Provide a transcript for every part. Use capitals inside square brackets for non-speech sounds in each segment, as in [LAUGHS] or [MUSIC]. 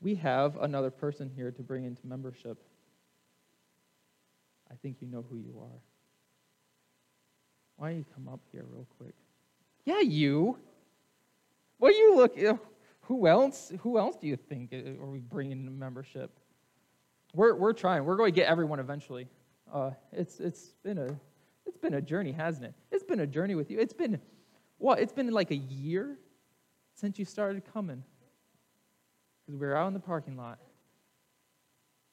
we have another person here to bring into membership. I think you know who you are. Why don't you come up here real quick? Yeah, you. Well, you look. Who else? Who else do you think are we bringing into membership? We're we're trying. We're going to get everyone eventually. Uh, it's it's been a it's been a journey, hasn't it? It's been a journey with you. It's been what? It's been like a year since you started coming because we were out in the parking lot.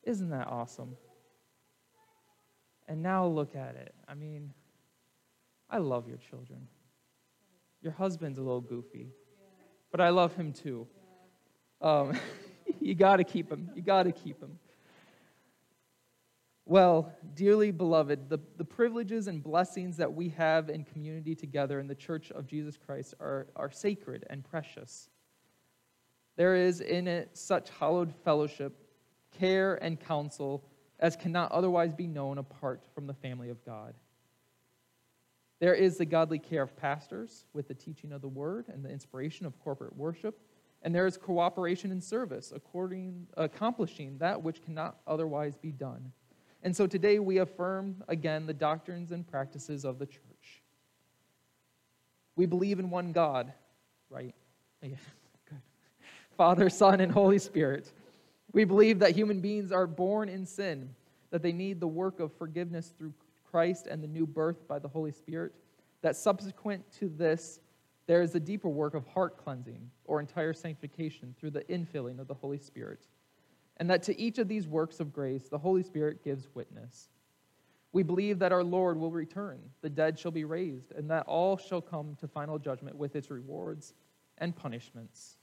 Isn't that awesome? And now look at it. I mean, I love your children. Your husband's a little goofy, but I love him too. Um, [LAUGHS] you got to keep him. You got to keep him. Well, dearly beloved, the, the privileges and blessings that we have in community together in the church of Jesus Christ are, are sacred and precious. There is in it such hallowed fellowship, care, and counsel as cannot otherwise be known apart from the family of God. There is the godly care of pastors with the teaching of the word and the inspiration of corporate worship. And there is cooperation in service, according, accomplishing that which cannot otherwise be done. And so today we affirm again the doctrines and practices of the church. We believe in one God, right? [LAUGHS] Father, Son, and Holy Spirit. We believe that human beings are born in sin, that they need the work of forgiveness through Christ and the new birth by the Holy Spirit, that subsequent to this, there is a deeper work of heart cleansing or entire sanctification through the infilling of the Holy Spirit, and that to each of these works of grace, the Holy Spirit gives witness. We believe that our Lord will return, the dead shall be raised, and that all shall come to final judgment with its rewards and punishments.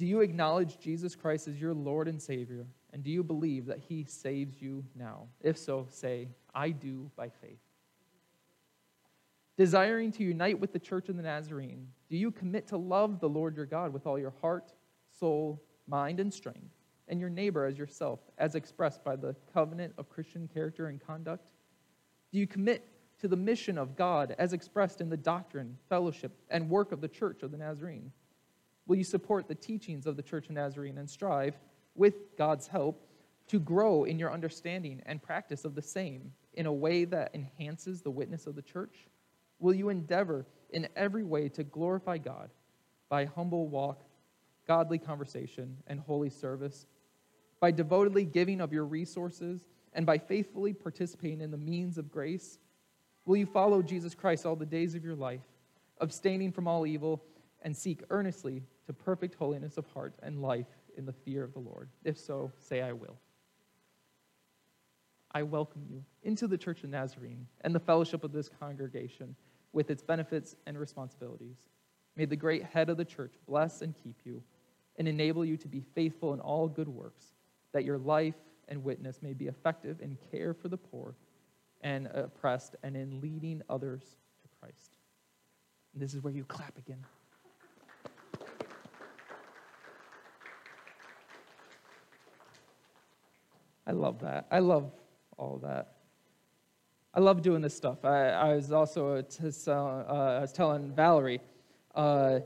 Do you acknowledge Jesus Christ as your Lord and Savior? And do you believe that He saves you now? If so, say, I do by faith. Desiring to unite with the church of the Nazarene, do you commit to love the Lord your God with all your heart, soul, mind, and strength, and your neighbor as yourself, as expressed by the covenant of Christian character and conduct? Do you commit to the mission of God as expressed in the doctrine, fellowship, and work of the church of the Nazarene? Will you support the teachings of the Church of Nazarene and strive, with God's help, to grow in your understanding and practice of the same in a way that enhances the witness of the church? Will you endeavor in every way to glorify God by humble walk, godly conversation, and holy service? By devotedly giving of your resources and by faithfully participating in the means of grace? Will you follow Jesus Christ all the days of your life, abstaining from all evil, and seek earnestly to perfect holiness of heart and life in the fear of the Lord? If so, say, I will. I welcome you into the Church of Nazarene and the fellowship of this congregation with its benefits and responsibilities. May the great head of the church bless and keep you and enable you to be faithful in all good works, that your life and witness may be effective in care for the poor and oppressed and in leading others to Christ. And this is where you clap again. I love that. I love all that. I love doing this stuff. I, I was also uh, I was telling Valerie uh,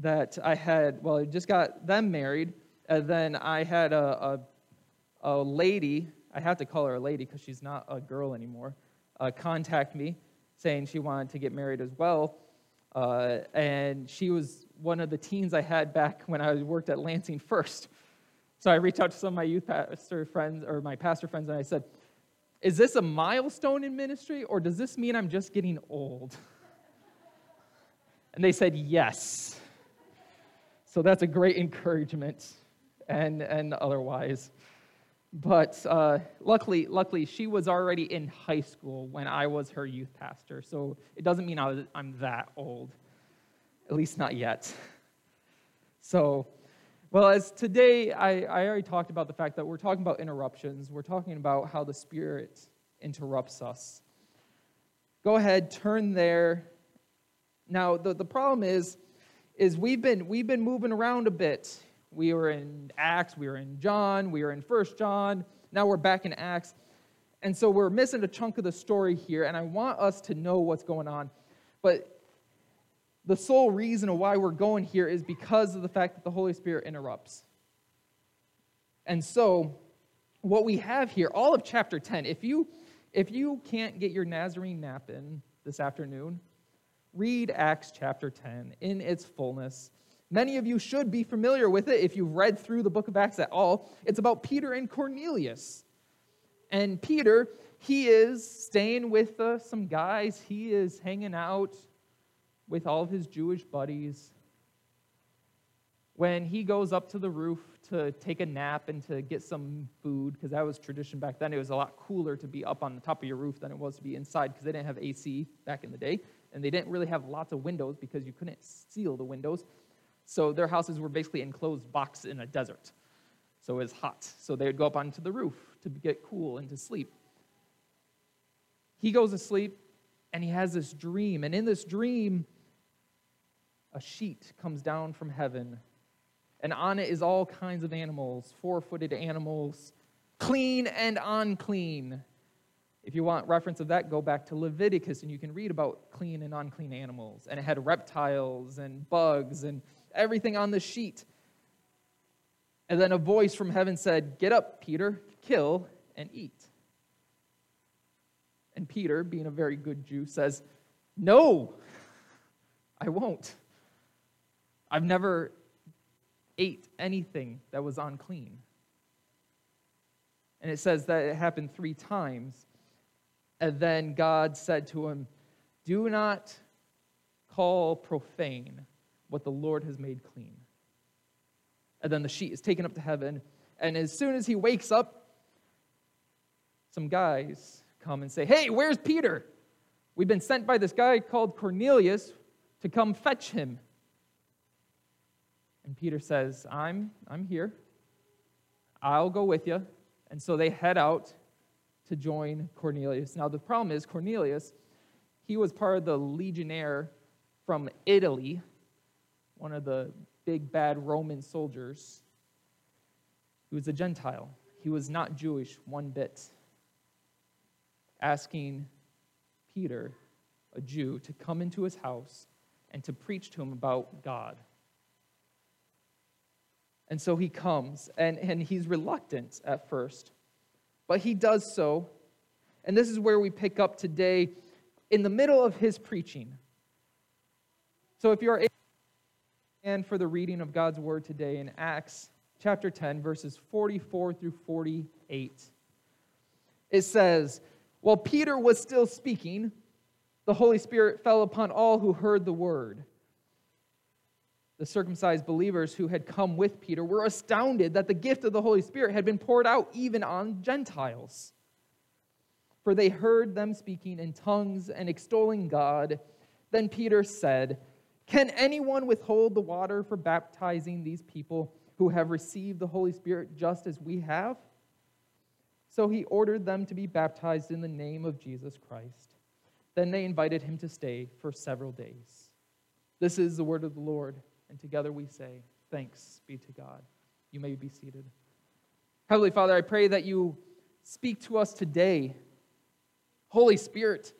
that I had, well, I just got them married, and then I had a, a, a lady, I have to call her a lady because she's not a girl anymore, uh, contact me saying she wanted to get married as well. Uh, and she was one of the teens I had back when I worked at Lansing First. So I reached out to some of my youth pastor friends or my pastor friends and I said, Is this a milestone in ministry or does this mean I'm just getting old? And they said, Yes. So that's a great encouragement and, and otherwise. But uh, luckily, luckily, she was already in high school when I was her youth pastor. So it doesn't mean I was, I'm that old, at least not yet. So well, as today, I, I already talked about the fact that we're talking about interruptions. We're talking about how the Spirit interrupts us. Go ahead, turn there. Now, the, the problem is, is we've been, we've been moving around a bit. We were in Acts, we were in John, we were in First John, now we're back in Acts. And so we're missing a chunk of the story here, and I want us to know what's going on. But the sole reason why we're going here is because of the fact that the Holy Spirit interrupts. And so, what we have here, all of chapter 10, if you if you can't get your Nazarene nap in this afternoon, read Acts chapter 10 in its fullness. Many of you should be familiar with it if you've read through the book of Acts at all. It's about Peter and Cornelius. And Peter, he is staying with uh, some guys, he is hanging out with all of his Jewish buddies. When he goes up to the roof to take a nap and to get some food, because that was tradition back then, it was a lot cooler to be up on the top of your roof than it was to be inside because they didn't have AC back in the day. And they didn't really have lots of windows because you couldn't seal the windows. So their houses were basically enclosed box in a desert. So it was hot. So they would go up onto the roof to get cool and to sleep. He goes to sleep and he has this dream. And in this dream, a sheet comes down from heaven, and on it is all kinds of animals, four footed animals, clean and unclean. If you want reference of that, go back to Leviticus and you can read about clean and unclean animals. And it had reptiles and bugs and everything on the sheet. And then a voice from heaven said, Get up, Peter, kill and eat. And Peter, being a very good Jew, says, No, I won't. I've never ate anything that was unclean. And it says that it happened three times. And then God said to him, Do not call profane what the Lord has made clean. And then the sheet is taken up to heaven. And as soon as he wakes up, some guys come and say, Hey, where's Peter? We've been sent by this guy called Cornelius to come fetch him. And Peter says, I'm, I'm here. I'll go with you. And so they head out to join Cornelius. Now, the problem is, Cornelius, he was part of the legionnaire from Italy, one of the big bad Roman soldiers. He was a Gentile. He was not Jewish one bit. Asking Peter, a Jew, to come into his house and to preach to him about God. And so he comes, and, and he's reluctant at first, but he does so. And this is where we pick up today in the middle of his preaching. So if you're and for the reading of God's word today in Acts chapter 10, verses 44 through 48, it says, While Peter was still speaking, the Holy Spirit fell upon all who heard the word the circumcised believers who had come with Peter were astounded that the gift of the Holy Spirit had been poured out even on Gentiles. For they heard them speaking in tongues and extolling God. Then Peter said, Can anyone withhold the water for baptizing these people who have received the Holy Spirit just as we have? So he ordered them to be baptized in the name of Jesus Christ. Then they invited him to stay for several days. This is the word of the Lord. And together we say, Thanks be to God. You may be seated. Heavenly Father, I pray that you speak to us today. Holy Spirit,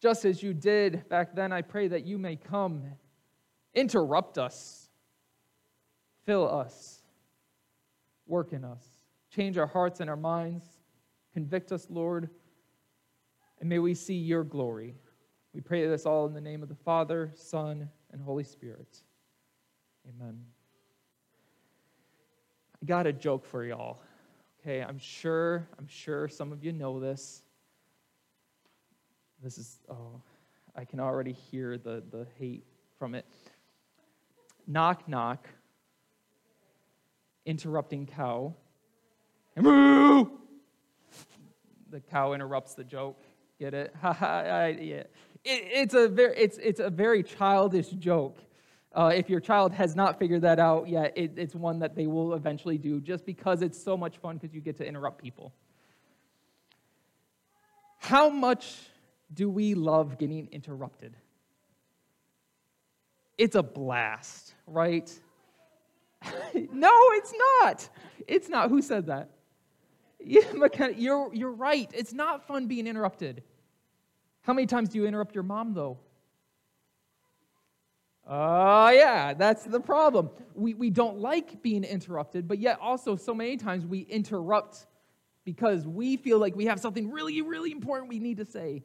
just as you did back then, I pray that you may come, interrupt us, fill us, work in us, change our hearts and our minds, convict us, Lord, and may we see your glory. We pray this all in the name of the Father, Son, and Holy Spirit. Amen. I got a joke for y'all. Okay, I'm sure, I'm sure some of you know this. This is, oh, I can already hear the, the hate from it. Knock, knock, interrupting cow. Moo! The cow interrupts the joke. Get it? [LAUGHS] ha yeah. It, it's, a very, it's, it's a very childish joke. Uh, if your child has not figured that out yet, it, it's one that they will eventually do just because it's so much fun because you get to interrupt people. How much do we love getting interrupted? It's a blast, right? [LAUGHS] no, it's not. It's not. Who said that? [LAUGHS] You're, you're right. It's not fun being interrupted. How many times do you interrupt your mom, though? Uh, yeah, that's the problem. We, we don't like being interrupted, but yet also so many times we interrupt because we feel like we have something really, really important we need to say.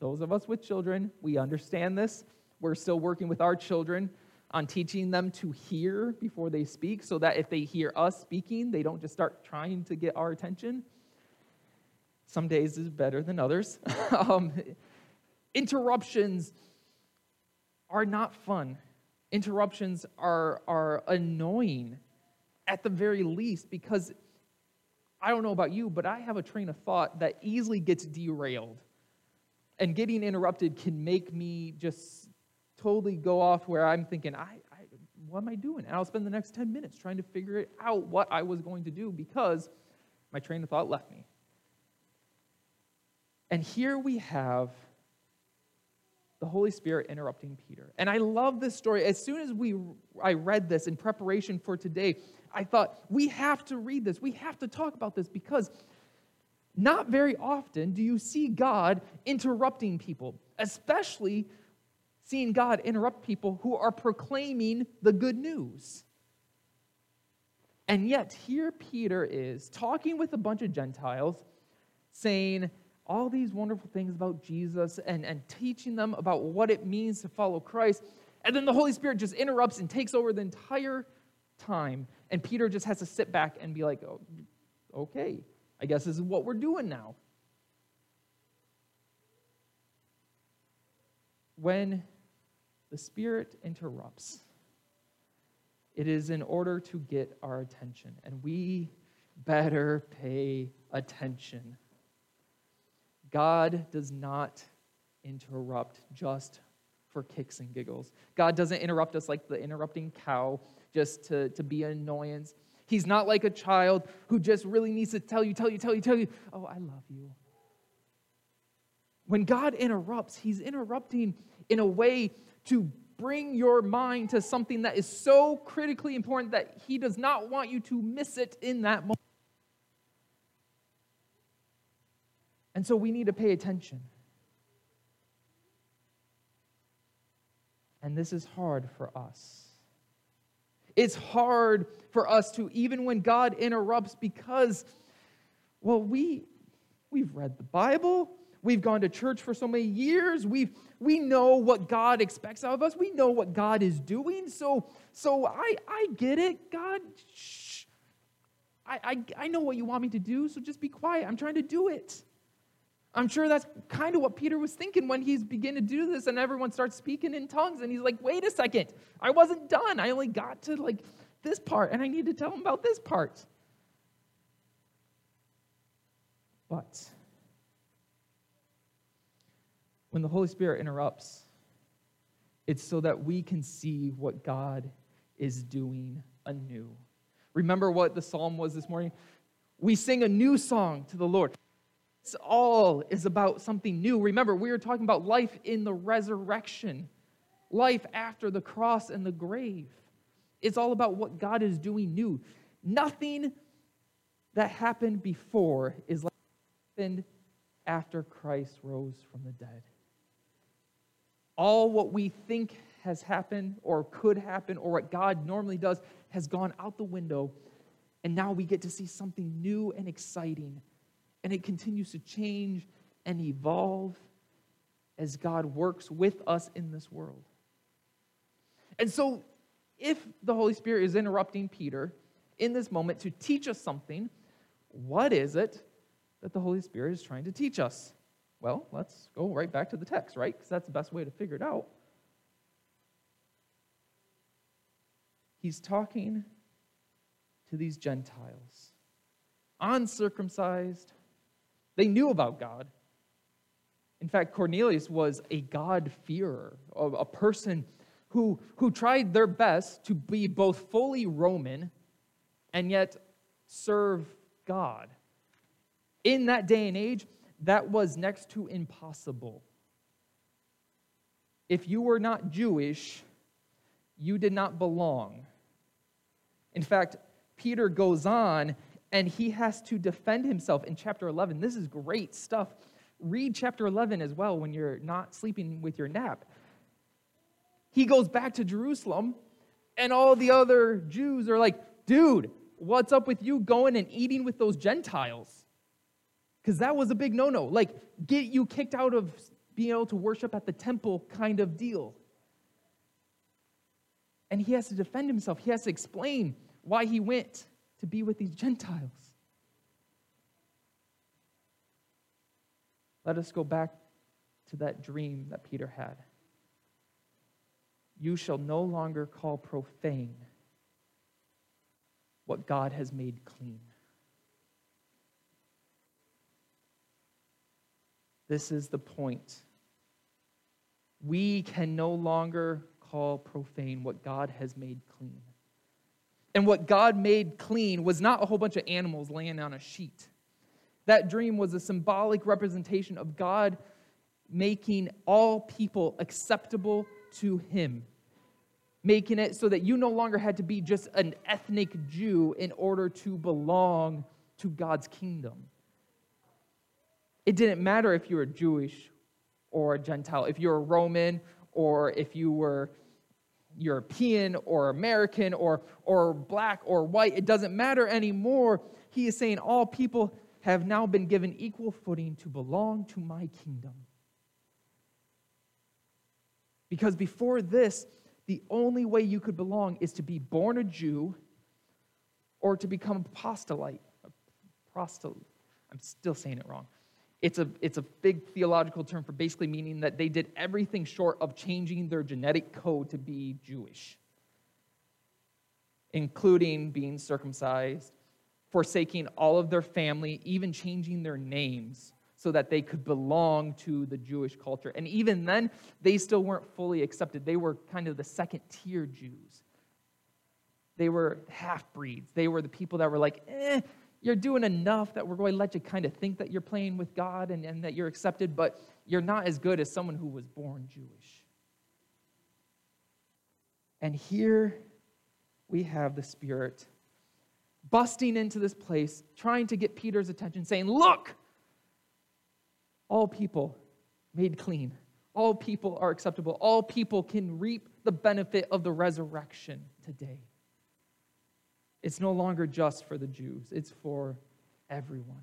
Those of us with children, we understand this. We're still working with our children on teaching them to hear before they speak so that if they hear us speaking, they don't just start trying to get our attention. Some days is better than others. [LAUGHS] um, interruptions are not fun. Interruptions are, are annoying at the very least because I don't know about you, but I have a train of thought that easily gets derailed. And getting interrupted can make me just totally go off where I'm thinking, I, I, what am I doing? And I'll spend the next 10 minutes trying to figure it out what I was going to do because my train of thought left me. And here we have the Holy Spirit interrupting Peter. And I love this story. As soon as we I read this in preparation for today, I thought we have to read this. We have to talk about this because not very often do you see God interrupting people, especially seeing God interrupt people who are proclaiming the good news. And yet, here Peter is talking with a bunch of Gentiles, saying, all these wonderful things about Jesus and, and teaching them about what it means to follow Christ. And then the Holy Spirit just interrupts and takes over the entire time. And Peter just has to sit back and be like, oh, okay, I guess this is what we're doing now. When the Spirit interrupts, it is in order to get our attention. And we better pay attention. God does not interrupt just for kicks and giggles. God doesn't interrupt us like the interrupting cow just to, to be an annoyance. He's not like a child who just really needs to tell you, tell you, tell you, tell you, oh, I love you. When God interrupts, He's interrupting in a way to bring your mind to something that is so critically important that He does not want you to miss it in that moment. And so we need to pay attention. And this is hard for us. It's hard for us to, even when God interrupts, because, well, we, we've read the Bible. We've gone to church for so many years. We've, we know what God expects out of us. We know what God is doing. So, so I, I get it. God, shh. I, I, I know what you want me to do, so just be quiet. I'm trying to do it. I'm sure that's kind of what Peter was thinking when he's beginning to do this and everyone starts speaking in tongues and he's like, wait a second, I wasn't done. I only got to like this part and I need to tell him about this part. But when the Holy Spirit interrupts, it's so that we can see what God is doing anew. Remember what the psalm was this morning? We sing a new song to the Lord. This all is about something new. Remember, we were talking about life in the resurrection, life after the cross and the grave. It's all about what God is doing new. Nothing that happened before is like happened after Christ rose from the dead. All what we think has happened or could happen or what God normally does has gone out the window, and now we get to see something new and exciting and it continues to change and evolve as God works with us in this world. And so, if the Holy Spirit is interrupting Peter in this moment to teach us something, what is it that the Holy Spirit is trying to teach us? Well, let's go right back to the text, right? Because that's the best way to figure it out. He's talking to these Gentiles, uncircumcised, they knew about God. In fact, Cornelius was a God-fearer, a person who, who tried their best to be both fully Roman and yet serve God. In that day and age, that was next to impossible. If you were not Jewish, you did not belong. In fact, Peter goes on and he has to defend himself in chapter 11. This is great stuff. Read chapter 11 as well when you're not sleeping with your nap. he goes back to Jerusalem, and all the other Jews are like, dude, what's up with you going and eating with those Gentiles? Because that was a big no no. Like, get you kicked out of being able to worship at the temple kind of deal. And he has to defend himself, he has to explain why he went to be with these Gentiles. Let us go back to that dream that Peter had. You shall no longer call profane what God has made clean. This is the point. We can no longer call profane what God has made clean. And what God made clean was not a whole bunch of animals laying on a sheet. That dream was a symbolic representation of God making all people acceptable to Him, making it so that you no longer had to be just an ethnic Jew in order to belong to God's kingdom. It didn't matter if you were Jewish or a Gentile, if you were Roman or if you were European or American or, or black or white, it doesn't matter anymore. He is saying all people have now been given equal footing to belong to my kingdom. Because before this, the only way you could belong is to be born a Jew or to become a apostolite. Prostel, I'm still saying it wrong. It's a, it's a big theological term for basically meaning that they did everything short of changing their genetic code to be Jewish, including being circumcised, forsaking all of their family, even changing their names so that they could belong to the Jewish culture. And even then, they still weren't fully accepted. They were kind of the second tier Jews. They were half breeds. They were the people that were like, eh, you're doing enough that we're going to let you kind of think that you're playing with God and, and that you're accepted, but you're not as good as someone who was born Jewish. And here we have the Spirit busting into this place, trying to get Peter's attention, saying, Look, all people made clean, all people are acceptable, all people can reap the benefit of the resurrection today. It's no longer just for the Jews, it's for everyone.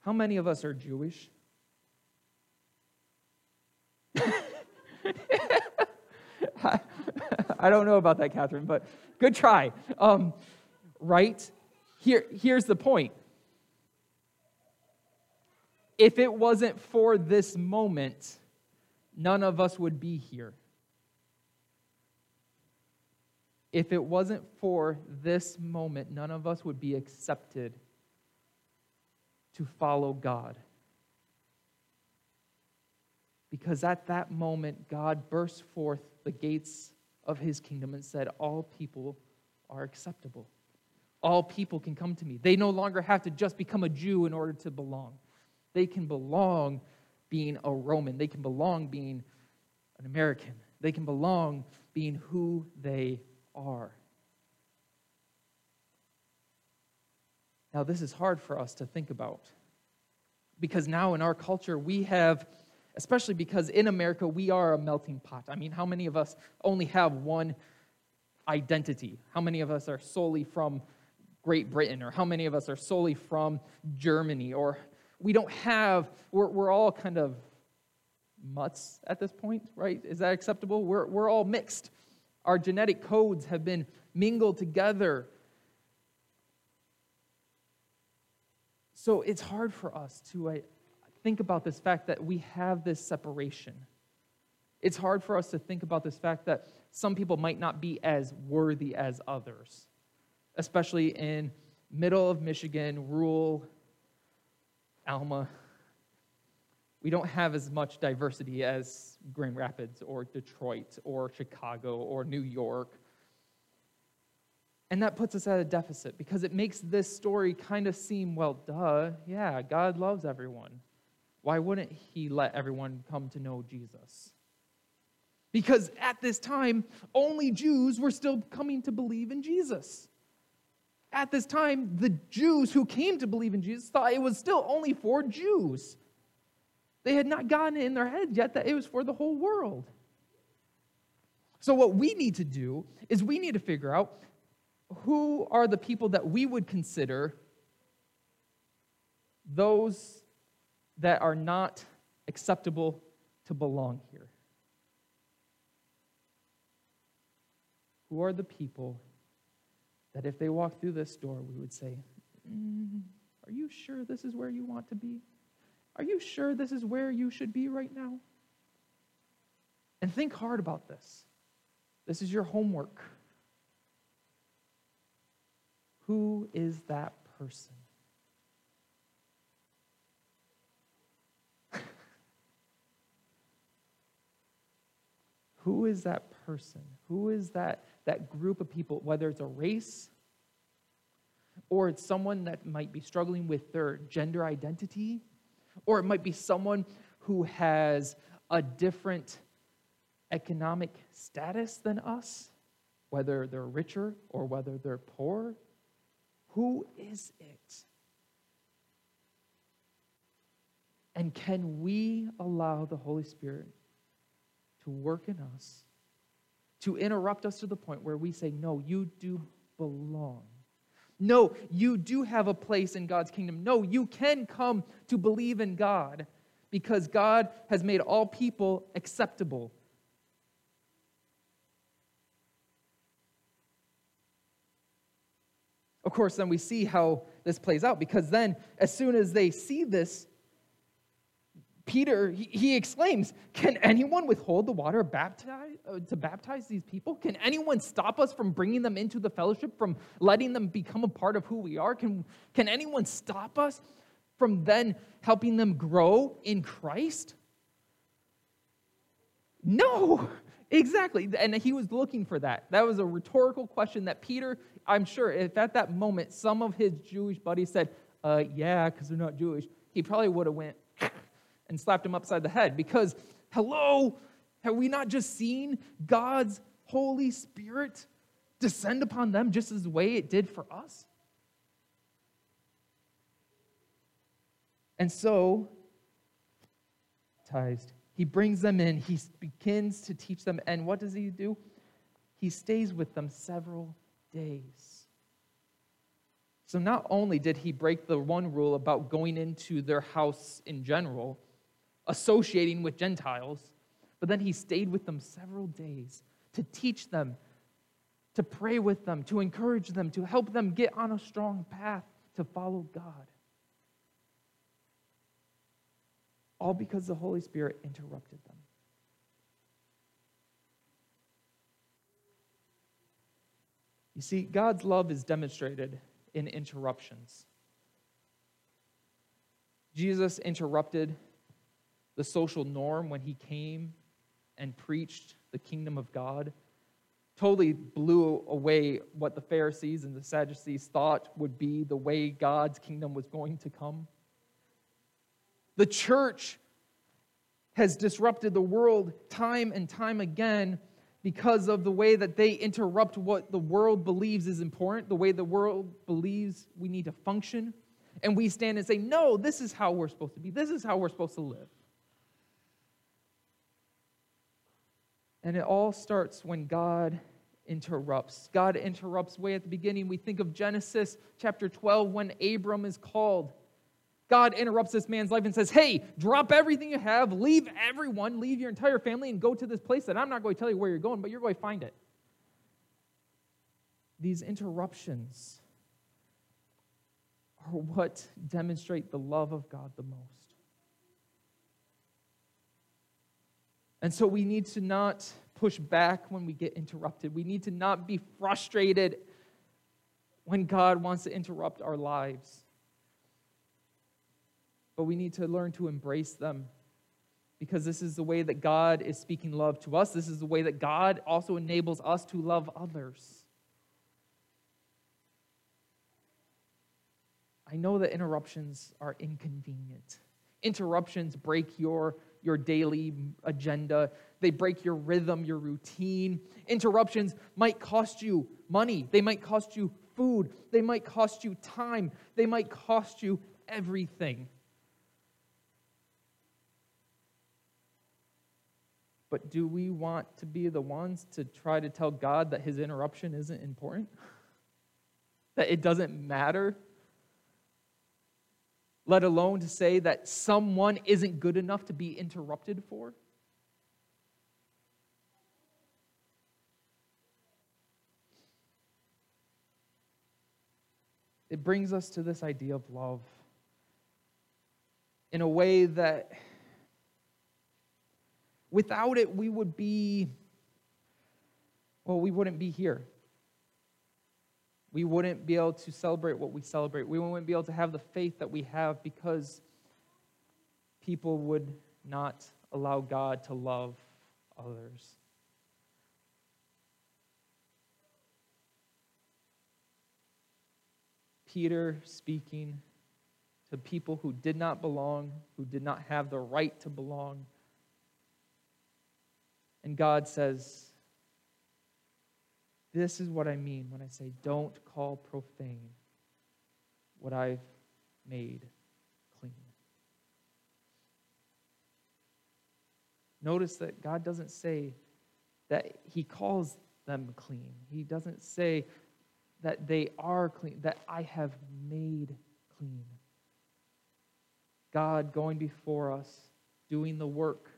How many of us are Jewish? [LAUGHS] I, don't know about that, Catherine, but good try. Um, right? Here, here's the point. If it wasn't for this moment, none of us would be here if it wasn't for this moment, none of us would be accepted to follow God. Because at that moment, God burst forth the gates of his kingdom and said, All people are acceptable. All people can come to me. They no longer have to just become a Jew in order to belong. They can belong being a Roman. They can belong being an American. They can belong being who they are. Now, this is hard for us to think about because now in our culture we have, especially because in America we are a melting pot. I mean, how many of us only have one identity? How many of us are solely from Great Britain? Or how many of us are solely from Germany? Or we don't have, we're, we're all kind of mutts at this point, right? Is that acceptable? We're, we're all mixed. Our genetic codes have been mingled together. So it's hard for us to uh, think about this fact that we have this separation. It's hard for us to think about this fact that some people might not be as worthy as others, especially in middle of Michigan, rural Alma, we don't have as much diversity as Grand Rapids or Detroit or Chicago or New York. And that puts us at a deficit because it makes this story kind of seem, well, duh, yeah, God loves everyone. Why wouldn't He let everyone come to know Jesus? Because at this time, only Jews were still coming to believe in Jesus. At this time, the Jews who came to believe in Jesus thought it was still only for Jews. They had not gotten it in their heads yet that it was for the whole world. So, what we need to do is we need to figure out who are the people that we would consider those that are not acceptable to belong here. Who are the people that if they walk through this door, we would say, mm, Are you sure this is where you want to be? Are you sure this is where you should be right now? And think hard about this. This is your homework. Who is that person? [LAUGHS] Who is that person? Who is that, that group of people, whether it's a race or it's someone that might be struggling with their gender identity, or it might be someone who has a different economic status than us, whether they're richer or whether they're poor? Who is it? And can we allow the Holy Spirit to work in us, to interrupt us to the point where we say, No, you do belong. No, you do have a place in God's kingdom. No, you can come to believe in God because God has made all people acceptable Of course, then we see how this plays out because then, as soon as they see this, Peter, he, he exclaims, Can anyone withhold the water baptize, uh, to baptize these people? Can anyone stop us from bringing them into the fellowship, from letting them become a part of who we are? Can, can anyone stop us from then helping them grow in Christ? No, exactly. And he was looking for that. That was a rhetorical question that Peter I'm sure if at that moment some of his Jewish buddies said, uh, yeah, because they're not Jewish, he probably would have went and slapped him upside the head because, hello, have we not just seen God's Holy Spirit descend upon them just as the way it did for us? And so, tithed, he brings them in, he begins to teach them, and what does he do? He stays with them several days. So not only did he break the one rule about going into their house in general, associating with Gentiles, but then he stayed with them several days to teach them, to pray with them, to encourage them, to help them get on a strong path to follow God. All because the Holy Spirit interrupted them. You see, God's love is demonstrated in interruptions. Jesus interrupted the social norm when he came and preached the kingdom of God, totally blew away what the Pharisees and the Sadducees thought would be the way God's kingdom was going to come. The church has disrupted the world time and time again because of the way that they interrupt what the world believes is important, the way the world believes we need to function. And we stand and say, no, this is how we're supposed to be, this is how we're supposed to live. And it all starts when God interrupts. God interrupts way at the beginning. We think of Genesis chapter 12 when Abram is called. God interrupts this man's life and says, Hey, drop everything you have, leave everyone, leave your entire family, and go to this place that I'm not going to tell you where you're going, but you're going to find it. These interruptions are what demonstrate the love of God the most. And so we need to not push back when we get interrupted. We need to not be frustrated when God wants to interrupt our lives but we need to learn to embrace them because this is the way that God is speaking love to us. This is the way that God also enables us to love others. I know that interruptions are inconvenient. Interruptions break your, your daily agenda, they break your rhythm, your routine. Interruptions might cost you money, they might cost you food, they might cost you time, they might cost you everything. But do we want to be the ones to try to tell God that his interruption isn't important? [LAUGHS] That it doesn't matter? Let alone to say that someone isn't good enough to be interrupted for? It brings us to this idea of love in a way that without it, we would be, well, we wouldn't be here. We wouldn't be able to celebrate what we celebrate. We wouldn't be able to have the faith that we have because people would not allow God to love others. Peter speaking to people who did not belong, who did not have the right to belong. And God says, This is what I mean when I say, don't call profane what I've made clean. Notice that God doesn't say that He calls them clean. He doesn't say that they are clean, that I have made clean. God going before us, doing the work.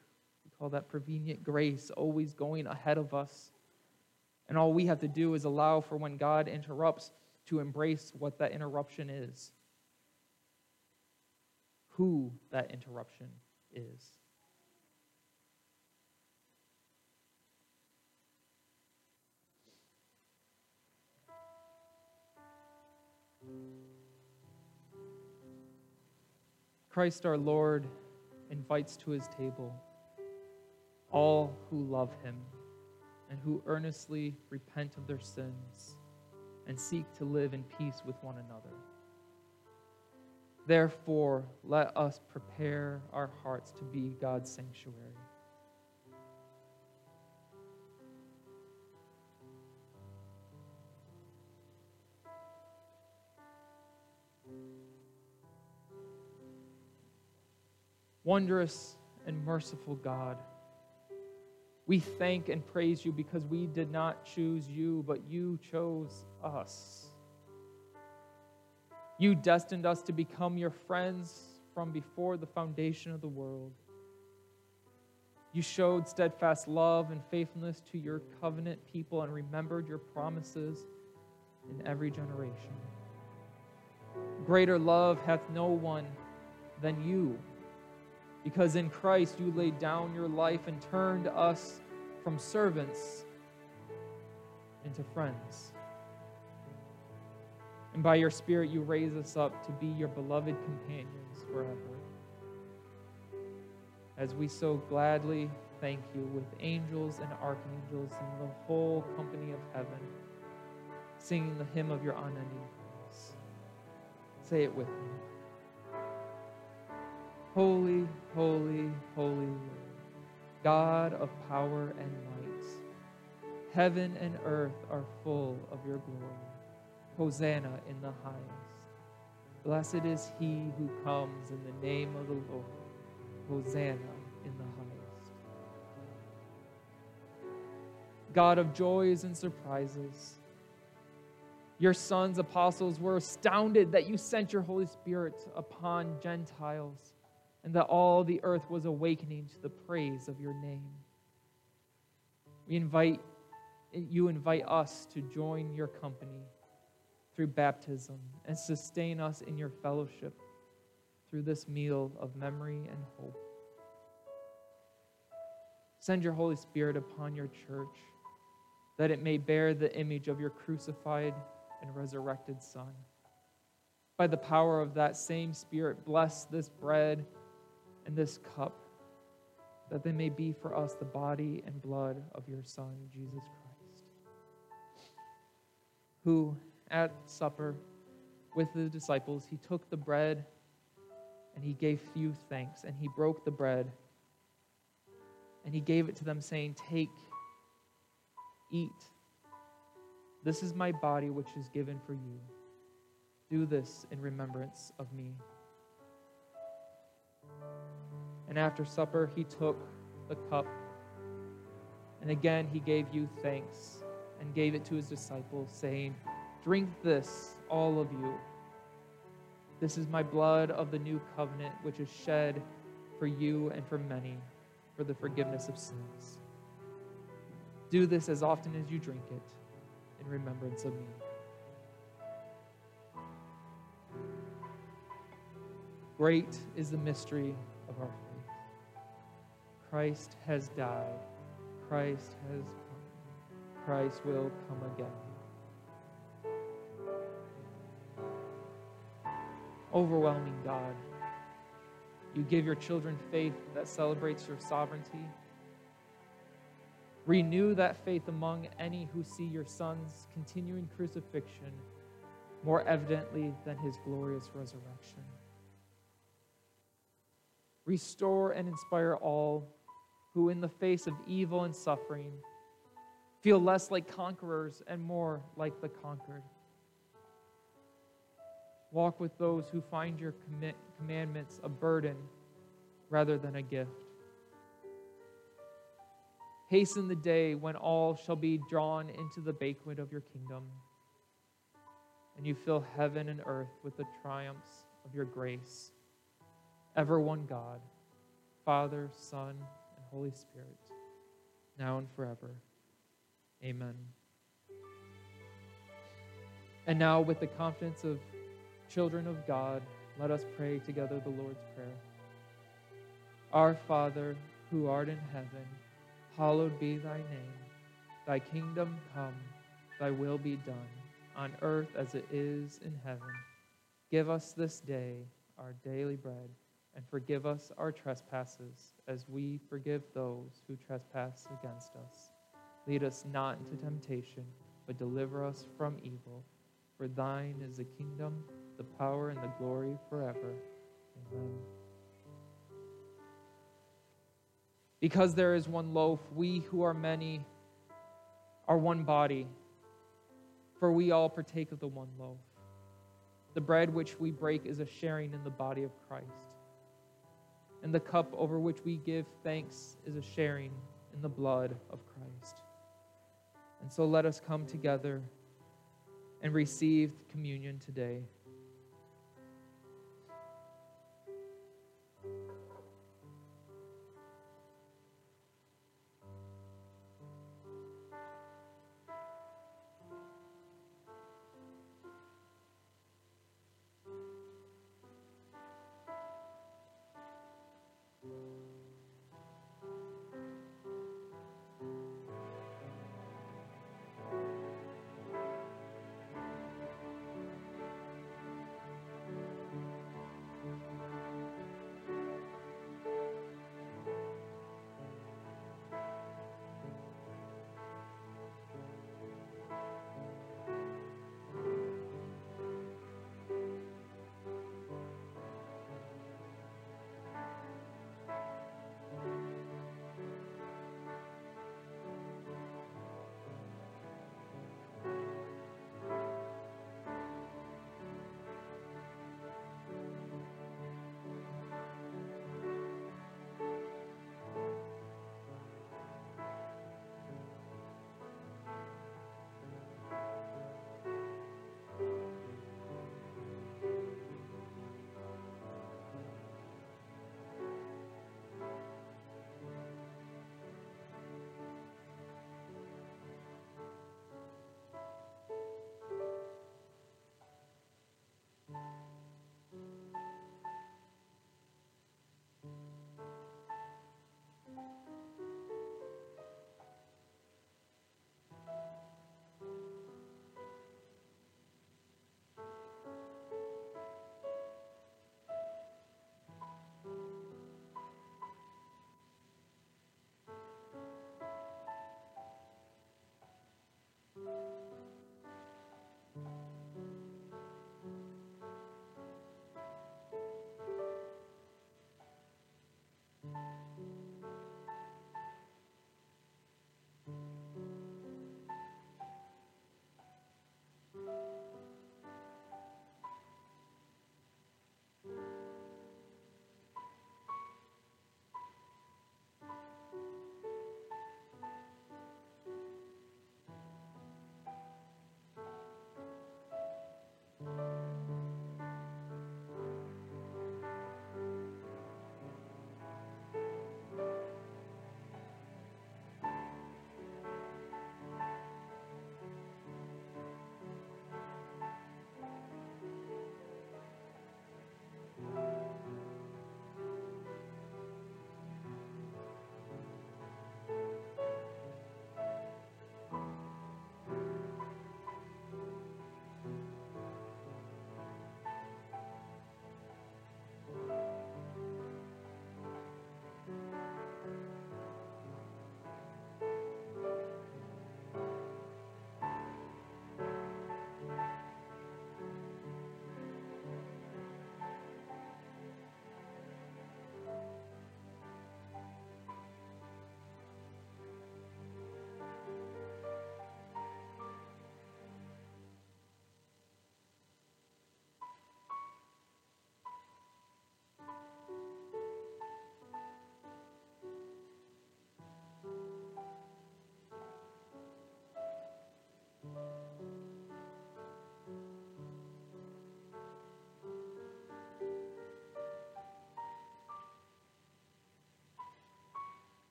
We call that prevenient grace, always going ahead of us. And all we have to do is allow for when God interrupts to embrace what that interruption is, who that interruption is. Christ our Lord invites to his table all who love him and who earnestly repent of their sins and seek to live in peace with one another. Therefore, let us prepare our hearts to be God's sanctuary. Wondrous and merciful God, we thank and praise you because we did not choose you, but you chose us. You destined us to become your friends from before the foundation of the world. You showed steadfast love and faithfulness to your covenant people and remembered your promises in every generation. Greater love hath no one than you because in Christ you laid down your life and turned us from servants into friends. And by your Spirit, you raise us up to be your beloved companions forever. As we so gladly thank you with angels and archangels and the whole company of heaven, singing the hymn of your unending praise. Say it with me. Holy, holy, holy Lord, God of power and might. Heaven and earth are full of your glory. Hosanna in the highest. Blessed is he who comes in the name of the Lord. Hosanna in the highest. God of joys and surprises, your sons, apostles, were astounded that you sent your Holy Spirit upon Gentiles and that all the earth was awakening to the praise of your name. We invite you invite us to join your company through baptism and sustain us in your fellowship through this meal of memory and hope. Send your Holy Spirit upon your church that it may bear the image of your crucified and resurrected Son. By the power of that same Spirit, bless this bread and this cup, that they may be for us the body and blood of your Son, Jesus Christ, who at supper with the disciples, he took the bread and he gave few thanks, and he broke the bread and he gave it to them, saying, Take, eat. This is my body, which is given for you. Do this in remembrance of me. And after supper, he took the cup And again, he gave you thanks and gave it to his disciples, saying, Drink this, all of you. This is my blood of the new covenant, which is shed for you and for many for the forgiveness of sins. Do this as often as you drink it in remembrance of me. Great is the mystery of our. Christ has died. Christ has come. Christ will come again. Overwhelming God, you give your children faith that celebrates your sovereignty. Renew that faith among any who see your Son's continuing crucifixion more evidently than his glorious resurrection. Restore and inspire all who, in the face of evil and suffering, feel less like conquerors and more like the conquered. Walk with those who find your commandments a burden rather than a gift. Hasten the day when all shall be drawn into the banquet of your kingdom, and you fill heaven and earth with the triumphs of your grace ever one God, Father, Son, Holy Spirit, now and forever. Amen. And now, with the confidence of children of God, let us pray together the Lord's Prayer. Our Father, who art in heaven, hallowed be thy name. Thy kingdom come, thy will be done, on earth as it is in heaven. Give us this day our daily bread and forgive us our trespasses as we forgive those who trespass against us. Lead us not into temptation, but deliver us from evil. For thine is the kingdom, the power, and the glory forever. Amen. Because there is one loaf, we who are many are one body, for we all partake of the one loaf. The bread which we break is a sharing in the body of Christ and the cup over which we give thanks is a sharing in the blood of Christ. And so let us come together and receive communion today.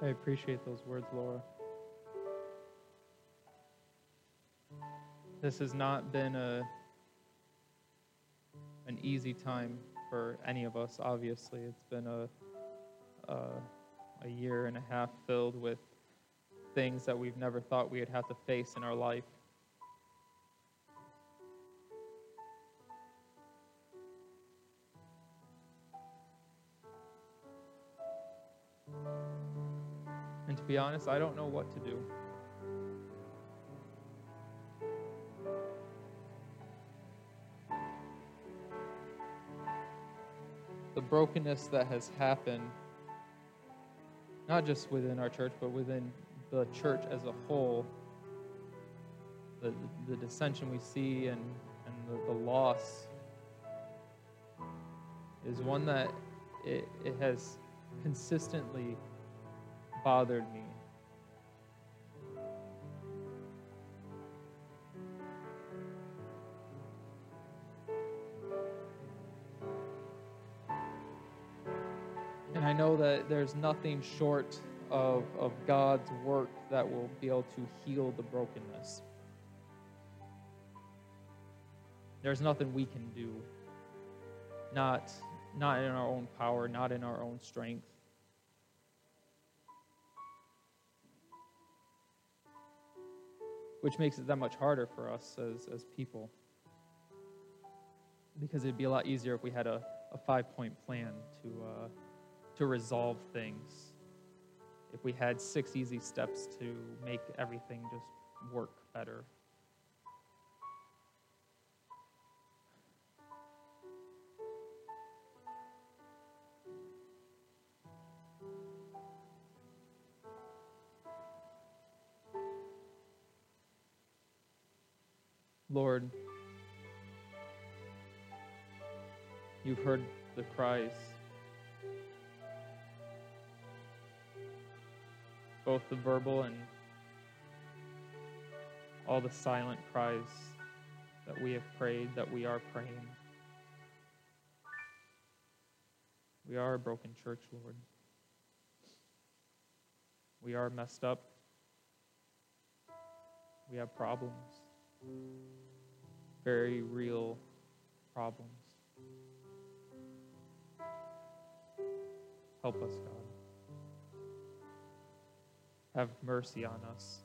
I appreciate those words, Laura. This has not been a an easy time for any of us. Obviously, it's been a a, a year and a half filled with things that we've never thought we'd have to face in our life. Be honest, I don't know what to do. The brokenness that has happened, not just within our church, but within the church as a whole, the, the dissension we see and, and the, the loss is one that it, it has consistently bothered me. And I know that there's nothing short of, of God's work that will be able to heal the brokenness. There's nothing we can do, not, not in our own power, not in our own strength. Which makes it that much harder for us as, as people. Because it'd be a lot easier if we had a, a five point plan to, uh, to resolve things if we had six easy steps to make everything just work better. Lord, you've heard the cries both the verbal and all the silent cries that we have prayed, that we are praying. We are a broken church, Lord. We are messed up. We have problems, very real problems. Help us, God. Have mercy on us.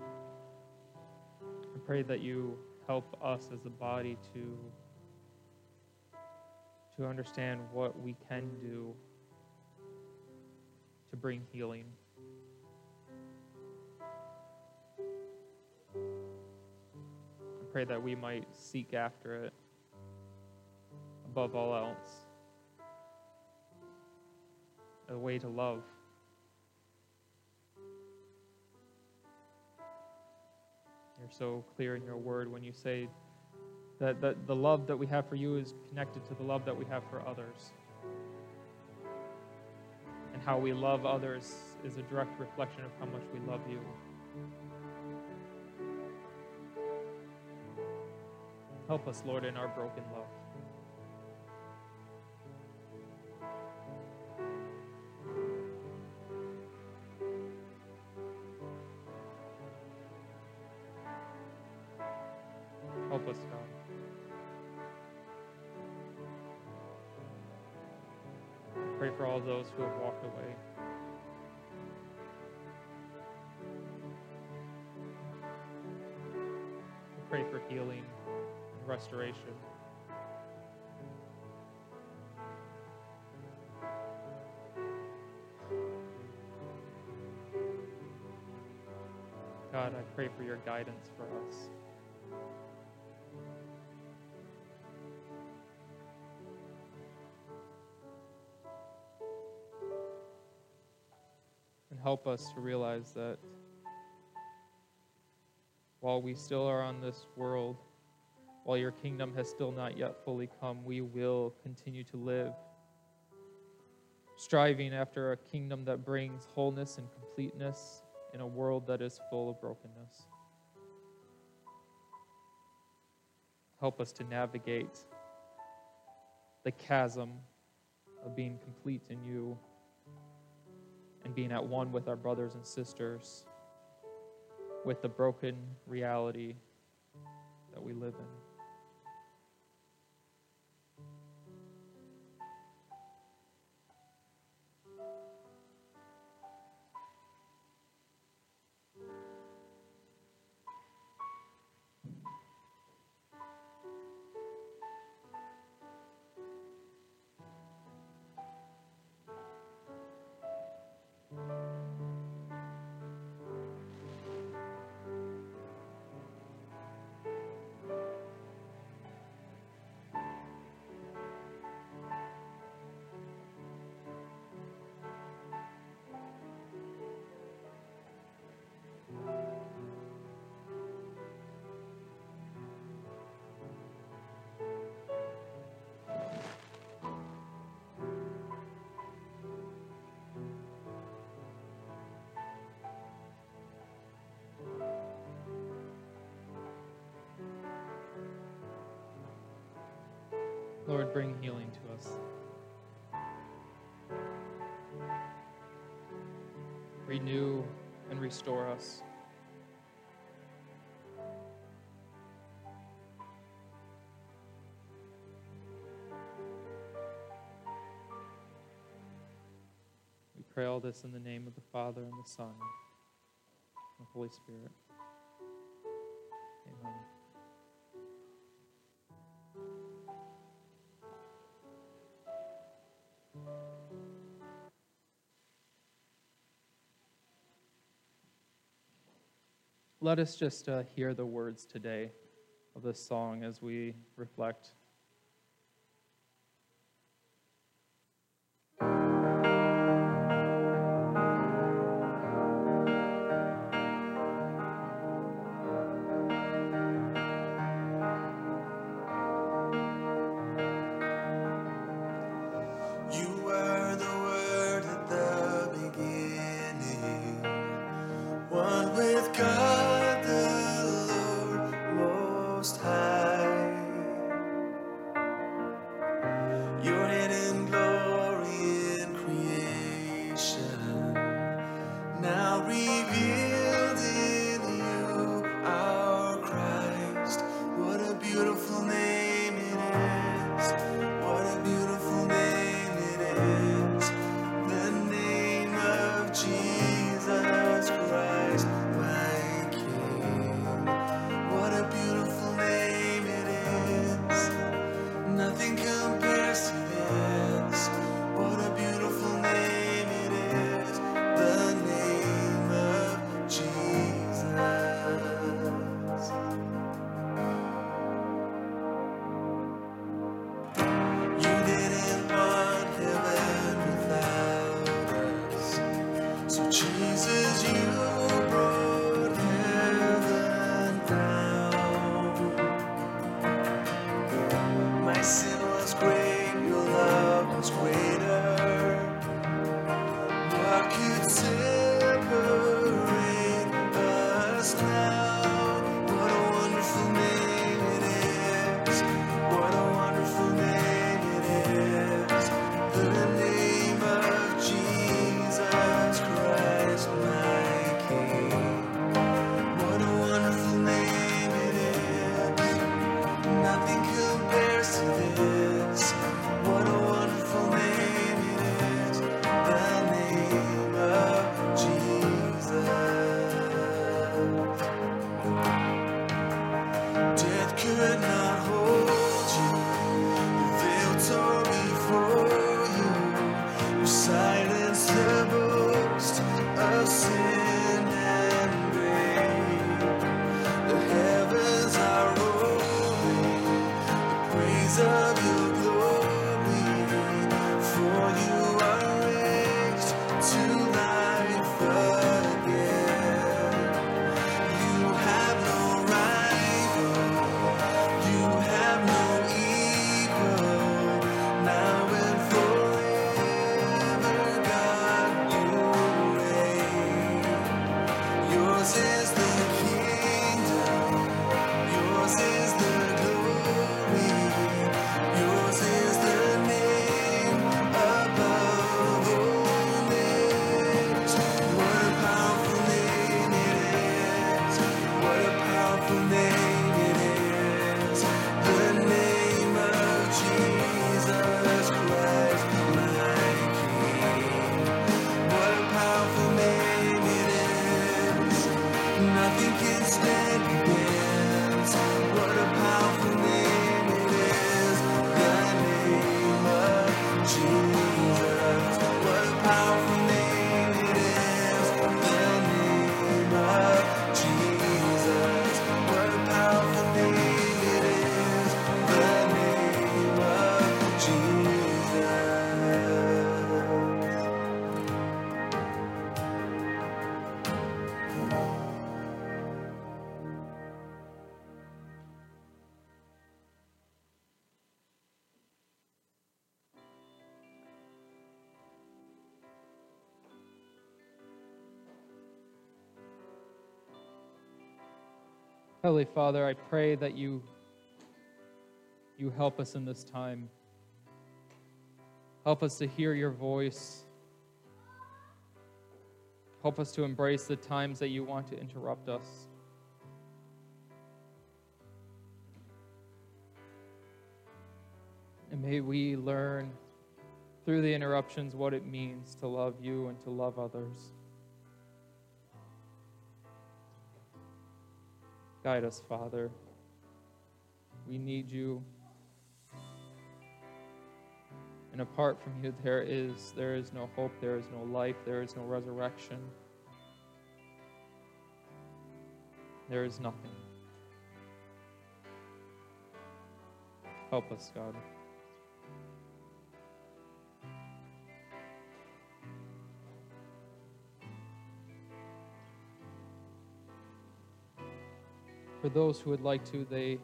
I pray that you help us as a body to to understand what we can do to bring healing. I pray that we might seek after it above all else. A way to love. You're so clear in your word when you say that, that the love that we have for you is connected to the love that we have for others. And how we love others is a direct reflection of how much we love you. Help us, Lord, in our broken love. God, I pray for your guidance for us. And help us to realize that while we still are on this world, while your kingdom has still not yet fully come, we will continue to live, striving after a kingdom that brings wholeness and completeness in a world that is full of brokenness. Help us to navigate the chasm of being complete in you and being at one with our brothers and sisters with the broken reality that we live in. Lord, bring healing to us. Renew and restore us. We pray all this in the name of the Father, and the Son, and the Holy Spirit. let us just uh, hear the words today of this song as we reflect. sin. Heavenly Father, I pray that you you help us in this time. Help us to hear your voice. Help us to embrace the times that you want to interrupt us. And may we learn through the interruptions what it means to love you and to love others. Guide us, Father. We need you. And apart from you, there is, there is no hope, there is no life, there is no resurrection. There is nothing. Help us, God. For those who would like to, they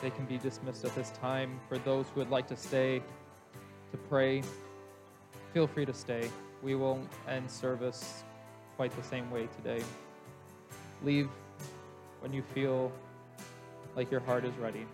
they can be dismissed at this time. For those who would like to stay to pray, feel free to stay. We won't end service quite the same way today. Leave when you feel like your heart is ready.